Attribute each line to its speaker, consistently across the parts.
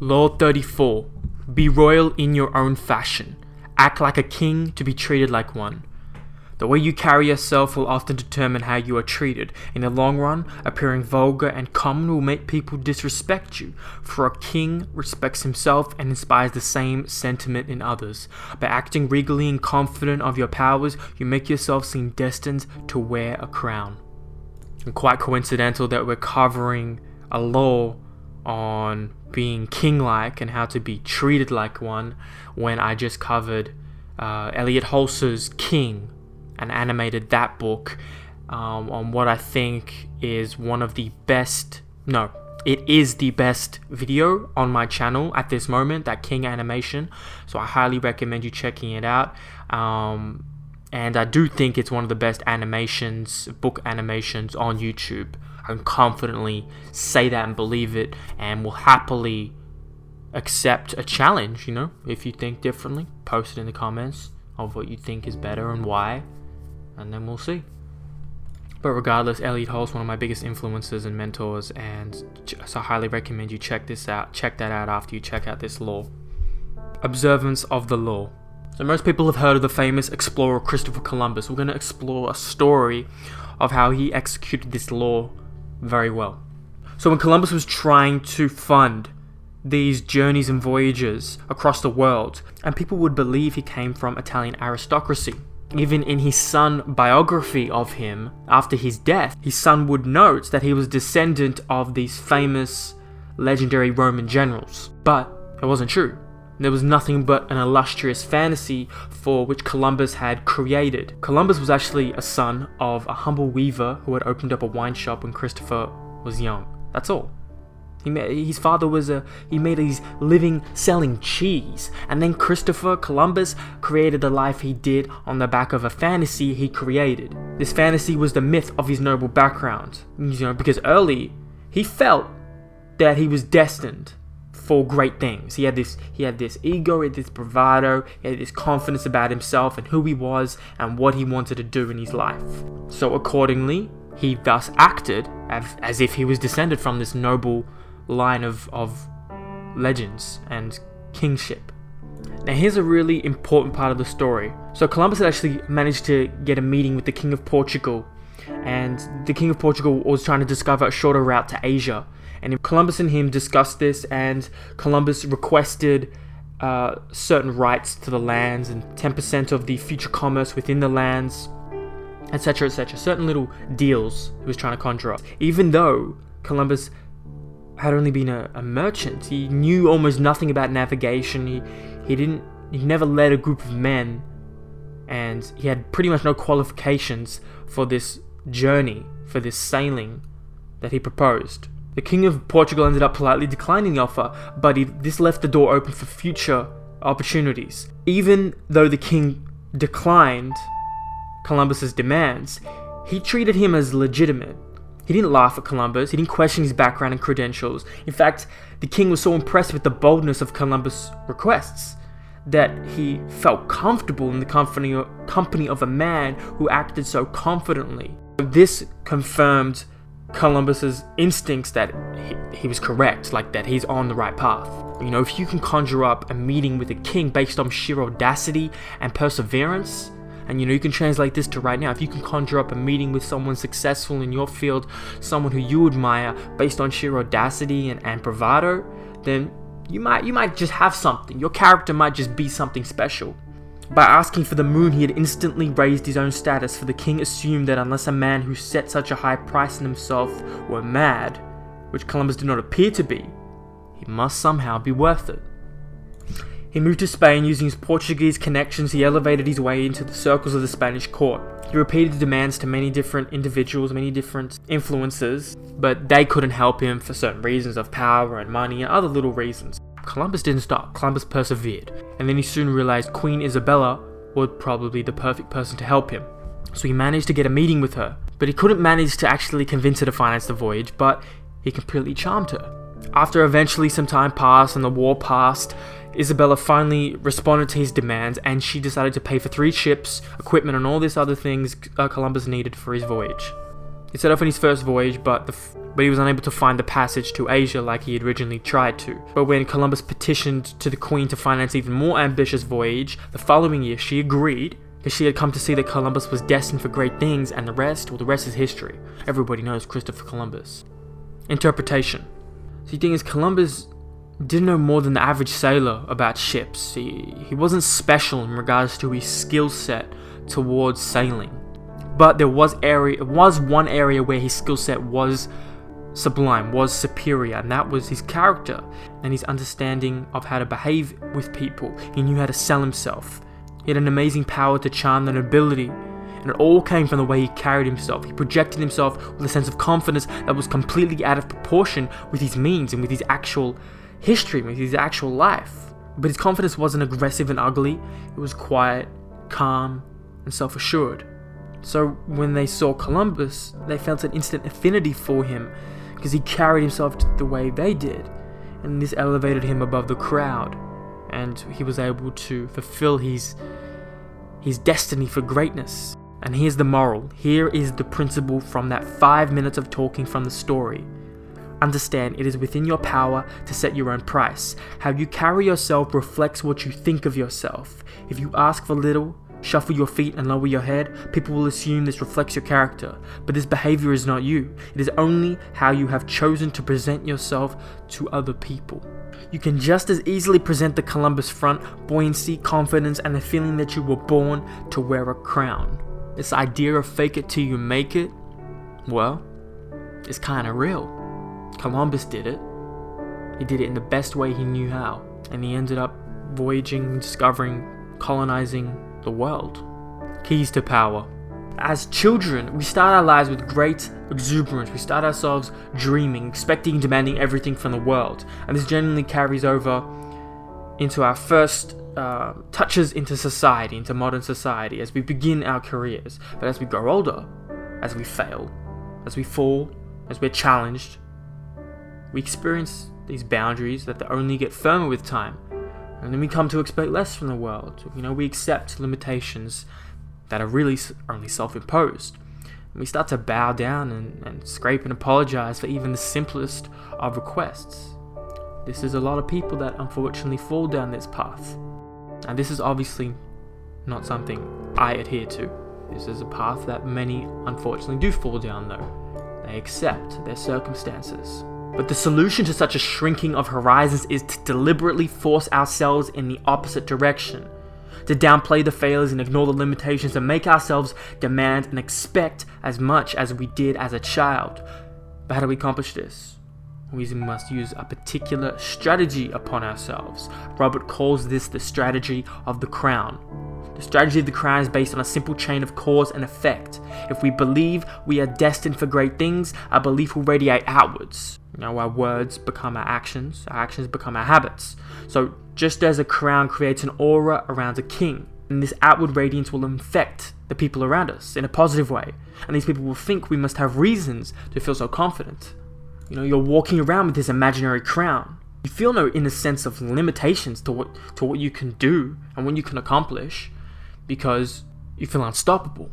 Speaker 1: Law 34 Be royal in your own fashion. Act like a king to be treated like one. The way you carry yourself will often determine how you are treated. In the long run, appearing vulgar and common will make people disrespect you, for a king respects himself and inspires the same sentiment in others. By acting regally and confident of your powers, you make yourself seem destined to wear a crown. And quite coincidental that we're covering a law on being king like and how to be treated like one when I just covered uh, Elliot Hulse's King and animated that book um, on what I think is one of the best. No, it is the best video on my channel at this moment, that King animation. So I highly recommend you checking it out. Um, and I do think it's one of the best animations, book animations on YouTube. Can confidently say that and believe it, and will happily accept a challenge. You know, if you think differently, post it in the comments of what you think is better and why and then we'll see. But regardless, Elliot Hulse, one of my biggest influences and mentors, and so I highly recommend you check this out. Check that out after you check out this law. Observance of the law. So most people have heard of the famous explorer Christopher Columbus. We're going to explore a story of how he executed this law very well. So when Columbus was trying to fund these journeys and voyages across the world, and people would believe he came from Italian aristocracy even in his son biography of him after his death, his son would note that he was descendant of these famous legendary Roman generals. But it wasn't true. There was nothing but an illustrious fantasy for which Columbus had created. Columbus was actually a son of a humble weaver who had opened up a wine shop when Christopher was young. That's all. He made, his father was a he made his living selling cheese, and then Christopher Columbus created the life he did on the back of a fantasy he created. This fantasy was the myth of his noble background, you know, because early he felt that he was destined for great things. He had this he had this ego, he had this bravado, he had this confidence about himself and who he was and what he wanted to do in his life. So accordingly, he thus acted as, as if he was descended from this noble line of, of legends and kingship. Now, here's a really important part of the story. So, Columbus had actually managed to get a meeting with the King of Portugal, and the King of Portugal was trying to discover a shorter route to Asia. And Columbus and him discussed this, and Columbus requested uh, certain rights to the lands and 10% of the future commerce within the lands, etc., etc. Certain little deals he was trying to conjure up. Even though Columbus had only been a, a merchant. He knew almost nothing about navigation. He he didn't he never led a group of men and he had pretty much no qualifications for this journey, for this sailing that he proposed. The King of Portugal ended up politely declining the offer, but he, this left the door open for future opportunities. Even though the king declined Columbus's demands, he treated him as legitimate he didn't laugh at Columbus, he didn't question his background and credentials. In fact, the king was so impressed with the boldness of Columbus' requests that he felt comfortable in the company, company of a man who acted so confidently. This confirmed Columbus's instincts that he, he, was correct, like that he's on the right path. You know, if you can conjure up a meeting with a king based on sheer audacity and perseverance, and you know, you can translate this to right now. If you can conjure up a meeting with someone successful in your field, someone who you admire based on sheer audacity and, and bravado, then you might you might just have something. Your character might just be something special. By asking for the moon, he had instantly raised his own status, for the king assumed that unless a man who set such a high price on himself were mad, which Columbus did not appear to be, he must somehow be worth it. He moved to Spain using his Portuguese connections. He elevated his way into the circles of the Spanish court. He repeated the demands to many different individuals, many different influences, but they couldn't help him for certain reasons of power and money and other little reasons. Columbus didn't stop, Columbus persevered, and then he soon realized Queen Isabella would probably the perfect person to help him. So he managed to get a meeting with her, but he couldn't manage to actually convince her to finance the voyage, but he completely charmed her. After eventually some time passed and the war passed, Isabella finally responded to his demands and she decided to pay for three ships, equipment, and all these other things uh, Columbus needed for his voyage. He set off on his first voyage, but the, but he was unable to find the passage to Asia like he had originally tried to. But when Columbus petitioned to the Queen to finance even more ambitious voyage, the following year she agreed because she had come to see that Columbus was destined for great things, and the rest, well, the rest is history. Everybody knows Christopher Columbus. Interpretation. The thing is, Columbus didn't know more than the average sailor about ships. He, he wasn't special in regards to his skill set towards sailing. But there was area was one area where his skill set was sublime, was superior, and that was his character and his understanding of how to behave with people. He knew how to sell himself. He had an amazing power to charm the nobility, and it all came from the way he carried himself. He projected himself with a sense of confidence that was completely out of proportion with his means and with his actual history, with his actual life. But his confidence wasn't aggressive and ugly, it was quiet, calm, and self assured. So when they saw Columbus, they felt an instant affinity for him because he carried himself the way they did, and this elevated him above the crowd and he was able to fulfill his his destiny for greatness. And here's the moral. Here is the principle from that 5 minutes of talking from the story. Understand it is within your power to set your own price. How you carry yourself reflects what you think of yourself. If you ask for little, shuffle your feet and lower your head, people will assume this reflects your character. But this behavior is not you. It is only how you have chosen to present yourself to other people you can just as easily present the Columbus front, buoyancy, confidence, and the feeling that you were born to wear a crown. This idea of fake it till you make it, well, it's kinda real. Columbus did it. He did it in the best way he knew how, and he ended up voyaging, discovering, colonizing the world. Keys to power. As children, we start our lives with great exuberance. We start ourselves dreaming, expecting, demanding everything from the world. And this generally carries over into our first uh, touches into society, into modern society, as we begin our careers. But as we grow older, as we fail, as we fall, as we're challenged, we experience these boundaries that only get firmer with time. And then we come to expect less from the world. You know, we accept limitations that are really only self imposed. We start to bow down and, and scrape and apologize for even the simplest of requests. This is a lot of people that unfortunately fall down this path. And this is obviously not something I adhere to. This is a path that many unfortunately do fall down, though. They accept their circumstances. But the solution to such a shrinking of horizons is to deliberately force ourselves in the opposite direction to downplay the failures and ignore the limitations and make ourselves demand and expect as much as we did as a child. But how do we accomplish this? We must use a particular strategy upon ourselves. Robert calls this the strategy of the crown. The strategy of the crown is based on a simple chain of cause and effect. If we believe we are destined for great things, our belief will radiate outwards. You know, our words become our actions, our actions become our habits. So, just as a crown creates an aura around a king, and this outward radiance will infect the people around us in a positive way, and these people will think we must have reasons to feel so confident. You know, you're walking around with this imaginary crown. You feel no inner sense of limitations to what to what you can do and what you can accomplish because you feel unstoppable.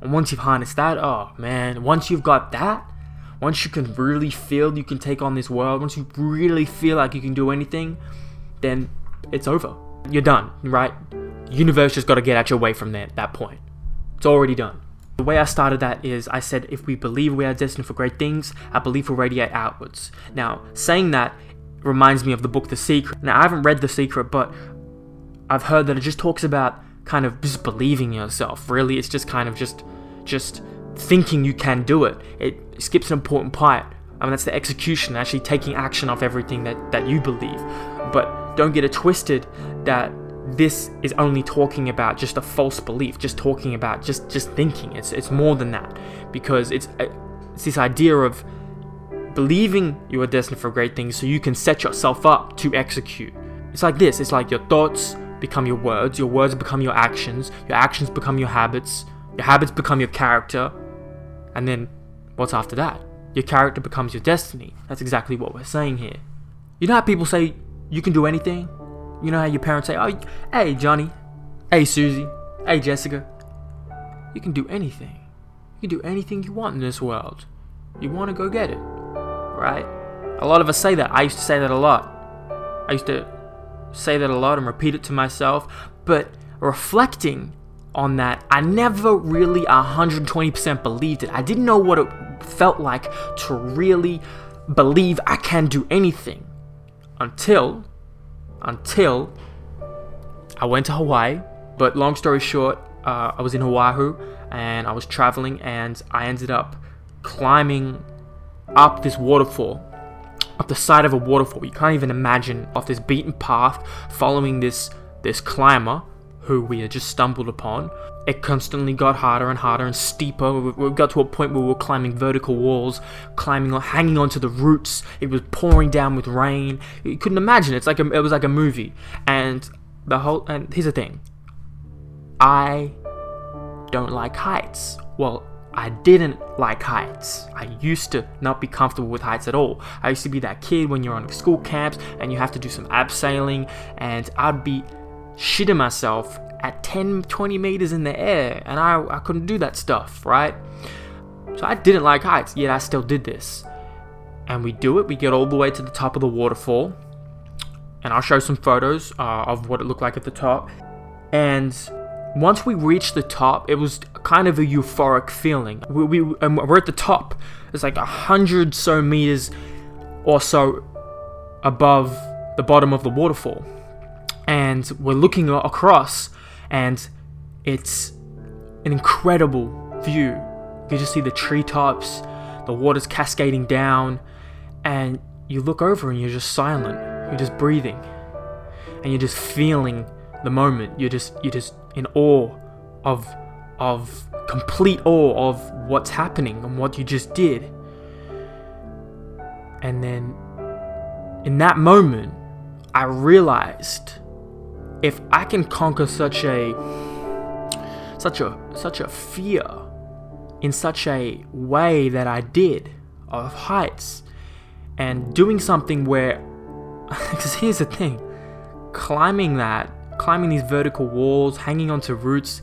Speaker 1: And once you've harnessed that, oh man, once you've got that, once you can really feel you can take on this world, once you really feel like you can do anything, then it's over. You're done, right? Universe just got to get out your way from there, at that point. It's already done. The way I started that is I said if we believe we are destined for great things, our belief will radiate outwards. Now, saying that reminds me of the book The Secret. Now, I haven't read The Secret, but I've heard that it just talks about kind of just believing yourself. Really, it's just kind of just just thinking you can do it. It skips an important part. I mean, that's the execution, actually taking action off everything that, that you believe. But don't get it twisted that this is only talking about just a false belief, just talking about just just thinking. It's it's more than that because it's uh, it's this idea of believing you are destined for great things so you can set yourself up to execute. It's like this. It's like your thoughts become your words, your words become your actions, your actions become your habits, your habits become your character, and then what's after that? Your character becomes your destiny. That's exactly what we're saying here. You know how people say you can do anything? You know how your parents say, "Oh, hey Johnny, hey Susie, hey Jessica, you can do anything. You can do anything you want in this world. You want to go get it." right? A lot of us say that. I used to say that a lot. I used to say that a lot and repeat it to myself, but reflecting on that, I never really 120% believed it. I didn't know what it felt like to really believe I can do anything until until I went to Hawaii. But long story short, uh, I was in Oahu and I was traveling and I ended up climbing up this waterfall, up the side of a waterfall. You can't even imagine off this beaten path, following this this climber who we had just stumbled upon. It constantly got harder and harder and steeper. We got to a point where we were climbing vertical walls, climbing, hanging onto the roots. It was pouring down with rain. You couldn't imagine. It's like a, it was like a movie. And the whole and here's the thing. I don't like heights. Well, I didn't like heights. I used to not be comfortable with heights at all. I used to be that kid when you're on school camps and you have to do some abseiling, and I'd be shitting myself at 10, 20 meters in the air, and I, I couldn't do that stuff, right? So I didn't like heights, yet I still did this. And we do it, we get all the way to the top of the waterfall, and I'll show some photos uh, of what it looked like at the top. And once we reached the top, it was kind of a euphoric feeling. We, we we're at the top. It's like a hundred so meters or so above the bottom of the waterfall, and we're looking across, and it's an incredible view. You can just see the treetops, the water's cascading down, and you look over and you're just silent. You're just breathing, and you're just feeling the moment. You're just you're just in awe of of complete awe of what's happening and what you just did. And then in that moment, I realized if I can conquer such a such a such a fear in such a way that I did of heights and doing something where because here's the thing climbing that climbing these vertical walls, hanging onto roots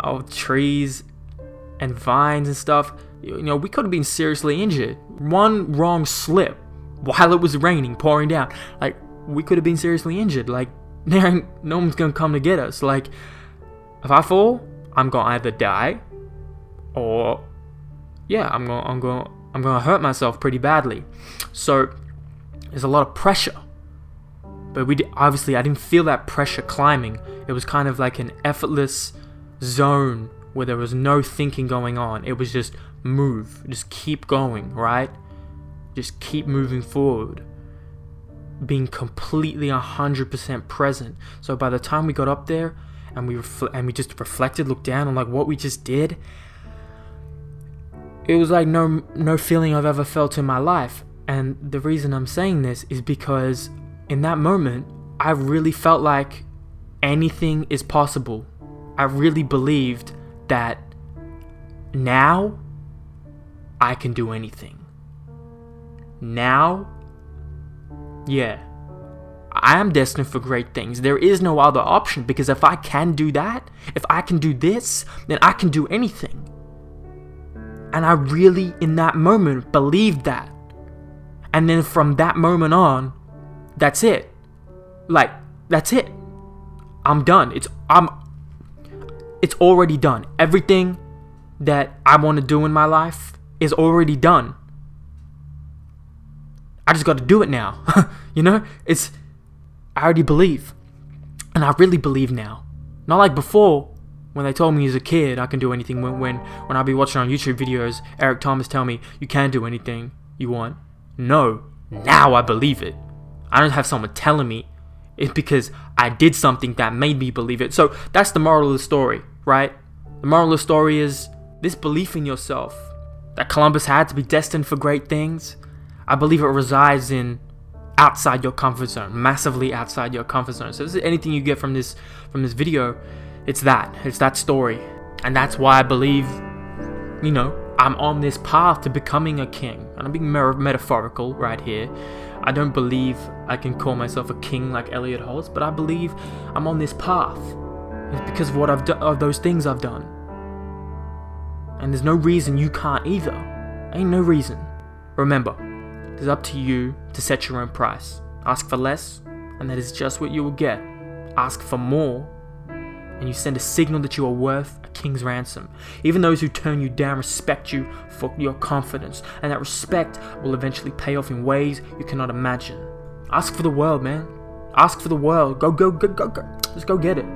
Speaker 1: of trees and vines and stuff. You know, we could have been seriously injured. One wrong slip while it was raining, pouring down. Like, we could have been seriously injured. Like, there ain't, no one's gonna come to get us. Like, if I fall, I'm gonna either die or, yeah, I'm gonna, I'm gonna, I'm gonna hurt myself pretty badly. So, there's a lot of pressure but we obviously I didn't feel that pressure climbing. It was kind of like an effortless zone where there was no thinking going on. It was just move, just keep going, right? Just keep moving forward. Being completely 100% present. So by the time we got up there and we refl- and we just reflected, looked down on like what we just did, it was like no no feeling I've ever felt in my life. And the reason I'm saying this is because in that moment, I really felt like anything is possible. I really believed that now I can do anything. Now, yeah, I am destined for great things. There is no other option because if I can do that, if I can do this, then I can do anything. And I really, in that moment, believed that. And then from that moment on, that's it. Like, that's it. I'm done. It's I'm it's already done. Everything that I want to do in my life is already done. I just got to do it now. you know? It's I already believe. And I really believe now. Not like before when they told me as a kid I can do anything when when when I'd be watching on YouTube videos, Eric Thomas tell me you can do anything you want. No, now I believe it. I don't have someone telling me. It's because I did something that made me believe it. So that's the moral of the story, right? The moral of the story is this belief in yourself that Columbus had to be destined for great things. I believe it resides in outside your comfort zone, massively outside your comfort zone. So, if anything you get from this from this video, it's that. It's that story, and that's why I believe, you know, I'm on this path to becoming a king. And I'm being metaphorical right here. I don't believe I can call myself a king like Elliot Hulse, but I believe I'm on this path. It's because of what I've done, of those things I've done. And there's no reason you can't either. Ain't no reason. Remember, It is up to you to set your own price. Ask for less, and that is just what you will get. Ask for more, and you send a signal that you are worth a king's ransom. Even those who turn you down respect you for your confidence, and that respect will eventually pay off in ways you cannot imagine. Ask for the world, man. Ask for the world. Go, go, go, go, go. Just go get it.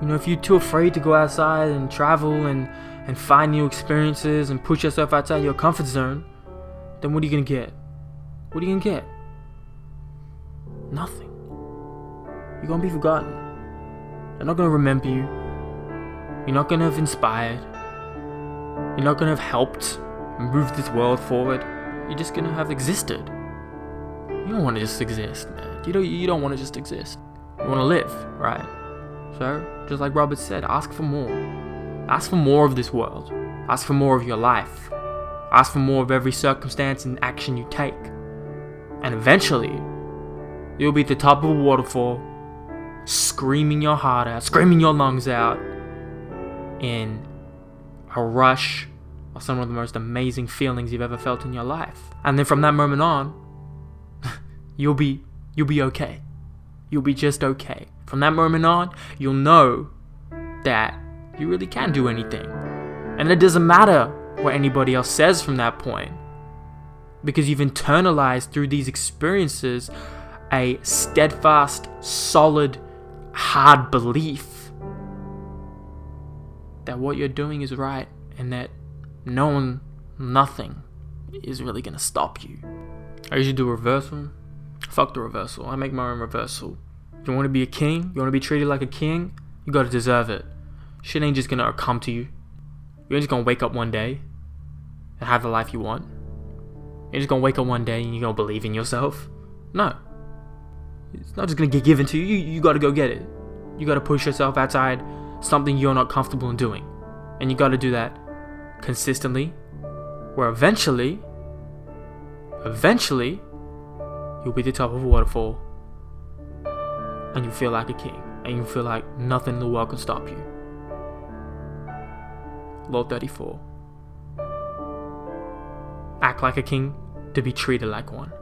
Speaker 1: You know, if you're too afraid to go outside and travel and, and find new experiences and push yourself outside your comfort zone, then what are you gonna get? What are you gonna get? Nothing. You're gonna be forgotten. They're not gonna remember you. You're not gonna have inspired. You're not gonna have helped move this world forward. You're just gonna have existed. You don't want to just exist, man. You don't. You don't want to just exist. You want to live, right? So, just like Robert said, ask for more. Ask for more of this world. Ask for more of your life. Ask for more of every circumstance and action you take. And eventually, you'll be at the top of a waterfall, screaming your heart out, screaming your lungs out, in a rush of some of the most amazing feelings you've ever felt in your life. And then from that moment on, you'll be you'll be okay. You'll be just okay. From that moment on, you'll know that you really can do anything. And it doesn't matter what anybody else says from that point. Because you've internalized through these experiences a steadfast, solid, hard belief that what you're doing is right and that no one, nothing is really gonna stop you. I usually do reversal. Fuck the reversal. I make my own reversal. You wanna be a king? You wanna be treated like a king? You gotta deserve it. Shit ain't just gonna come to you. You're just gonna wake up one day and have the life you want. You're just gonna wake up one day and you're gonna believe in yourself. No. It's not just gonna get given to you. You, you gotta go get it. You gotta push yourself outside something you're not comfortable in doing. And you gotta do that consistently, where eventually, eventually, you'll be the top of a waterfall and you feel like a king and you feel like nothing in the world can stop you. Law 34. Act like a king to be treated like one.